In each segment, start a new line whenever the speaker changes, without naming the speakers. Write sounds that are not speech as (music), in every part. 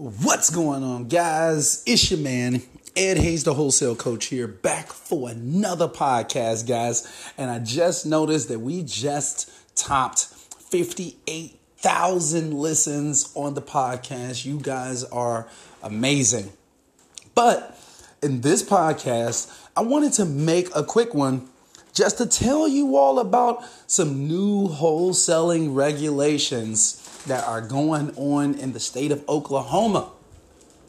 What's going on, guys? It's your man, Ed Hayes, the wholesale coach here, back for another podcast, guys. And I just noticed that we just topped 58,000 listens on the podcast. You guys are amazing. But in this podcast, I wanted to make a quick one just to tell you all about some new wholesaling regulations that are going on in the state of Oklahoma.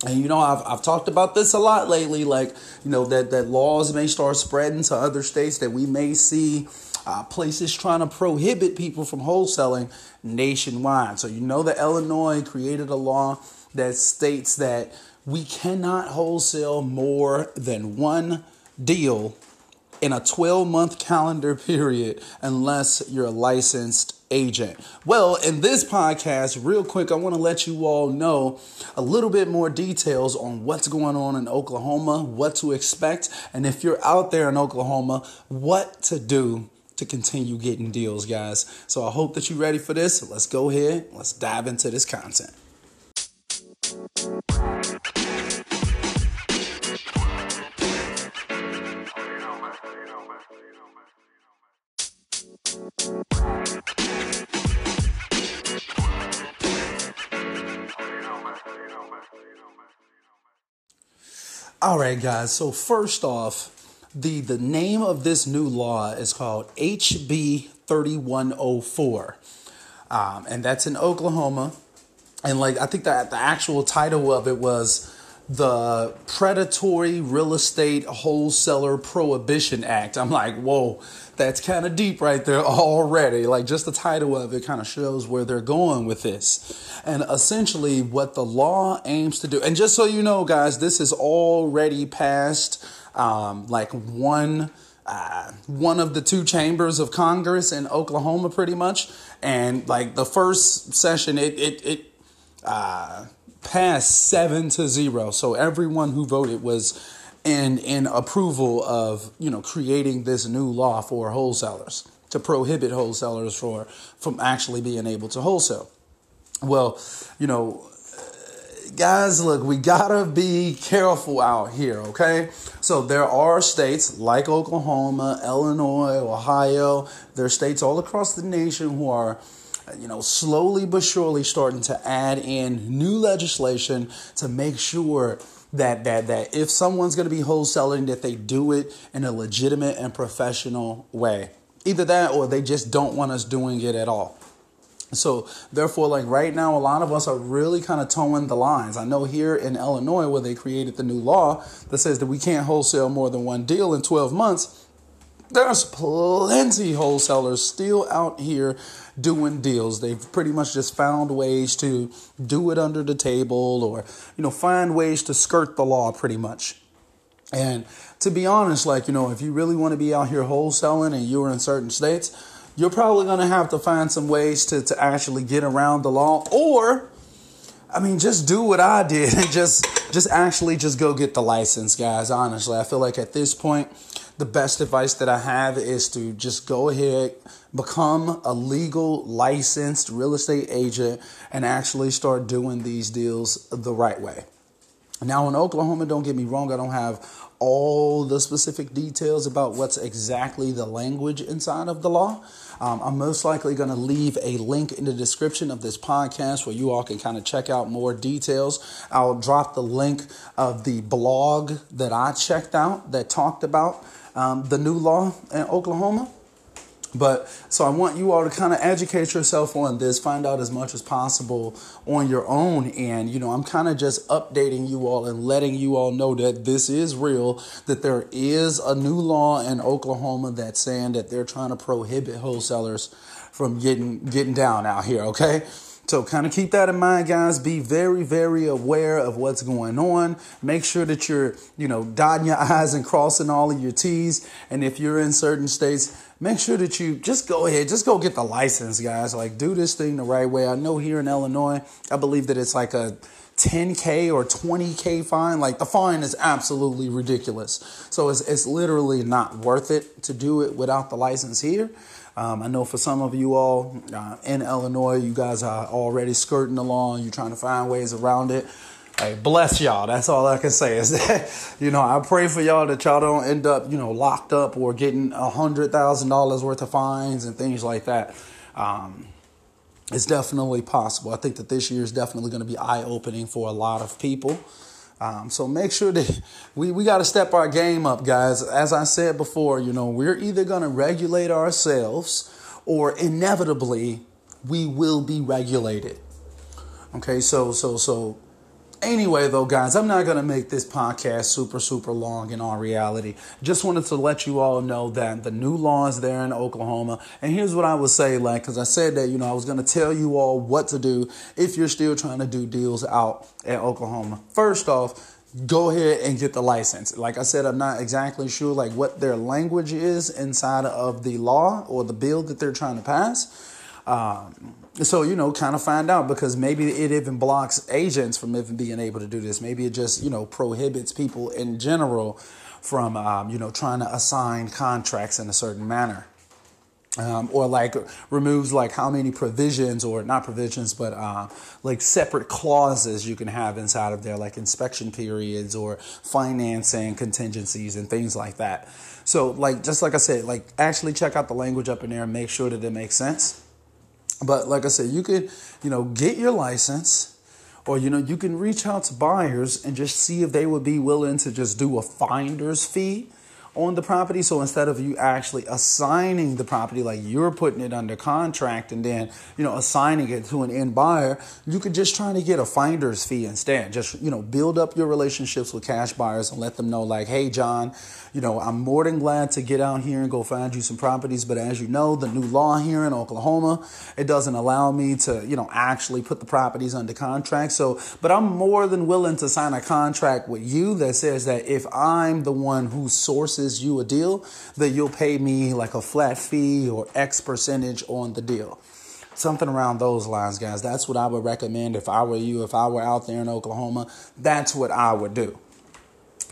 And you know, I've, I've talked about this a lot lately, like, you know, that, that laws may start spreading to other states, that we may see uh, places trying to prohibit people from wholesaling nationwide. So, you know, that Illinois created a law that states that we cannot wholesale more than one deal in a 12 month calendar (laughs) period unless you're a licensed agent. Well, in this podcast, real quick, I want to let you all know a little bit more details on what's going on in Oklahoma, what to expect, and if you're out there in Oklahoma, what to do to continue getting deals, guys. So I hope that you're ready for this. Let's go ahead, let's dive into this content. All right, guys. So first off, the the name of this new law is called HB 3104, um, and that's in Oklahoma. And like I think that the actual title of it was the Predatory Real Estate Wholesaler Prohibition Act. I'm like, whoa, that's kind of deep right there already. Like, just the title of it kind of shows where they're going with this. And essentially, what the law aims to do, and just so you know, guys, this is already passed um, like one. Uh, one of the two chambers of Congress in Oklahoma, pretty much, and like the first session, it it it uh, passed seven to zero. So everyone who voted was in in approval of you know creating this new law for wholesalers to prohibit wholesalers for from actually being able to wholesale. Well, you know, guys, look, we gotta be careful out here, okay? So there are states like Oklahoma, Illinois, Ohio. There are states all across the nation who are you know, slowly but surely starting to add in new legislation to make sure that that that if someone's going to be wholesaling that they do it in a legitimate and professional way. Either that or they just don't want us doing it at all. So therefore, like right now, a lot of us are really kind of toeing the lines. I know here in Illinois, where they created the new law that says that we can't wholesale more than one deal in 12 months, there's plenty wholesalers still out here doing deals. They've pretty much just found ways to do it under the table or, you know, find ways to skirt the law pretty much. And to be honest, like, you know, if you really want to be out here wholesaling and you're in certain states, you're probably going to have to find some ways to, to actually get around the law or I mean, just do what I did (laughs) and just just actually just go get the license, guys. Honestly, I feel like at this point, the best advice that I have is to just go ahead, become a legal licensed real estate agent, and actually start doing these deals the right way. Now, in Oklahoma, don't get me wrong, I don't have all the specific details about what's exactly the language inside of the law. Um, I'm most likely going to leave a link in the description of this podcast where you all can kind of check out more details. I'll drop the link of the blog that I checked out that talked about um, the new law in Oklahoma. But so I want you all to kind of educate yourself on this, find out as much as possible on your own. And, you know, I'm kind of just updating you all and letting you all know that this is real, that there is a new law in Oklahoma that's saying that they're trying to prohibit wholesalers from getting getting down out here, okay? So kind of keep that in mind, guys. Be very, very aware of what's going on. Make sure that you're, you know, dotting your I's and crossing all of your T's. And if you're in certain states, make sure that you just go ahead, just go get the license, guys. Like do this thing the right way. I know here in Illinois, I believe that it's like a 10k or 20k fine like the fine is absolutely ridiculous so it's, it's literally not worth it to do it without the license here um, I know for some of you all uh, in Illinois, you guys are already skirting along. You're trying to find ways around it. hey, bless y'all. That's all I can say is (laughs) that, you know, I pray for y'all that y'all don't end up, you know, locked up or getting a hundred thousand dollars worth of fines and things like that. Um, it's definitely possible. I think that this year is definitely going to be eye opening for a lot of people. Um, so make sure that (laughs) we, we got to step our game up, guys. As I said before, you know, we're either going to regulate ourselves or inevitably we will be regulated. Okay, so so so Anyway, though, guys, I'm not going to make this podcast super, super long in all reality. Just wanted to let you all know that the new law is there in Oklahoma. And here's what I would say, like, because I said that, you know, I was going to tell you all what to do if you're still trying to do deals out at Oklahoma. First off, go ahead and get the license. Like I said, I'm not exactly sure like what their language is inside of the law or the bill that they're trying to pass. Um, so you know kind of find out because maybe it even blocks agents from even being able to do this. Maybe it just you know prohibits people in general from um, you know trying to assign contracts in a certain manner. Um, or like removes like how many provisions or not provisions but uh, like separate clauses you can have inside of there like inspection periods or financing contingencies and things like that. So like just like i said like actually check out the language up in there and make sure that it makes sense but like I said, you could, you know, get your license or you know, you can reach out to buyers and just see if they would be willing to just do a finder's fee on the property. So instead of you actually assigning the property, like you're putting it under contract and then, you know, assigning it to an end buyer, you could just try to get a finder's fee instead. Just, you know, build up your relationships with cash buyers and let them know, like, hey, John, you know, I'm more than glad to get out here and go find you some properties. But as you know, the new law here in Oklahoma, it doesn't allow me to, you know, actually put the properties under contract. So, but I'm more than willing to sign a contract with you that says that if I'm the one who sources promises you a deal, that you'll pay me like a flat fee or X percentage on the deal. Something around those lines, guys. That's what I would recommend if I were you, if I were out there in Oklahoma. That's what I would do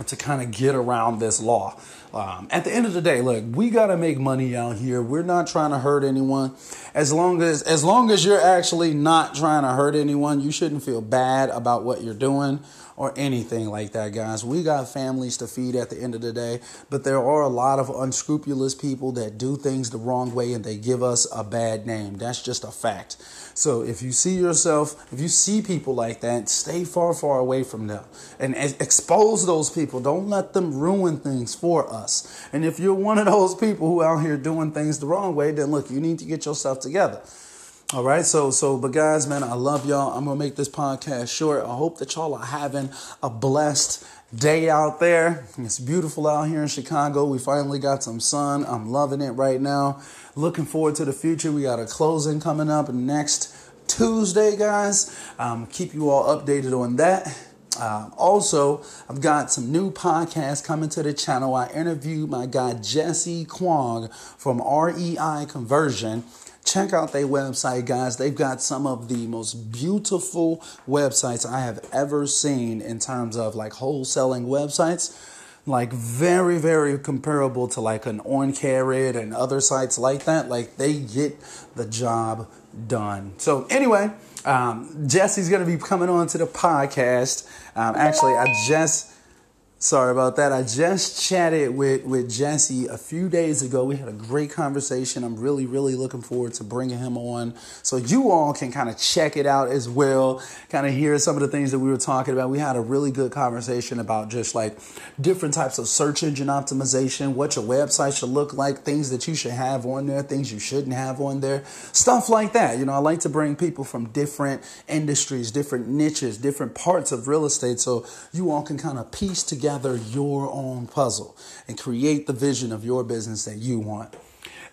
to kind of get around this law. Um, at the end of the day, look, we got to make money out here. We're not trying to hurt anyone. As long as as long as you're actually not trying to hurt anyone, you shouldn't feel bad about what you're doing or anything like that, guys. We got families to feed at the end of the day, but there are a lot of unscrupulous people that do things the wrong way and they give us a bad name. That's just a fact. So if you see yourself, if you see people like that, stay far, far away from them and expose those people. Don't let them ruin things for us. And if you're one of those people who out here doing things the wrong way, then look, you need to get yourself together. All right, so so but guys, man, I love y'all. I'm gonna make this podcast short. I hope that y'all are having a blessed day out there. It's beautiful out here in Chicago. We finally got some sun. I'm loving it right now. Looking forward to the future. We got a closing coming up next Tuesday, guys. Um, keep you all updated on that. Uh, also, I've got some new podcasts coming to the channel. I interviewed my guy Jesse Kwong from REI Conversion check out their website, guys. They've got some of the most beautiful websites I have ever seen in terms of like wholesaling websites. Like very, very comparable to like an On Carrot and other sites like that. Like they get the job done. So anyway, um, Jesse's gonna be coming on to the podcast. Um, actually, I just Sorry about that. I just chatted with, with Jesse a few days ago. We had a great conversation. I'm really, really looking forward to bringing him on so you all can kind of check it out as well, kind of hear some of the things that we were talking about. We had a really good conversation about just like different types of search engine optimization, what your website should look like, things that you should have on there, things you shouldn't have on there, stuff like that. You know, I like to bring people from different industries, different niches, different parts of real estate so you all can kind of piece together together your own puzzle and create the vision of your business that you want.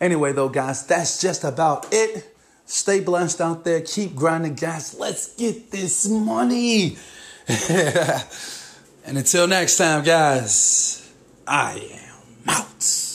Anyway, though, guys, that's just about it. Stay blessed out there. Keep grinding, guys. Let's get this money. (laughs) and until next time, guys, I am out.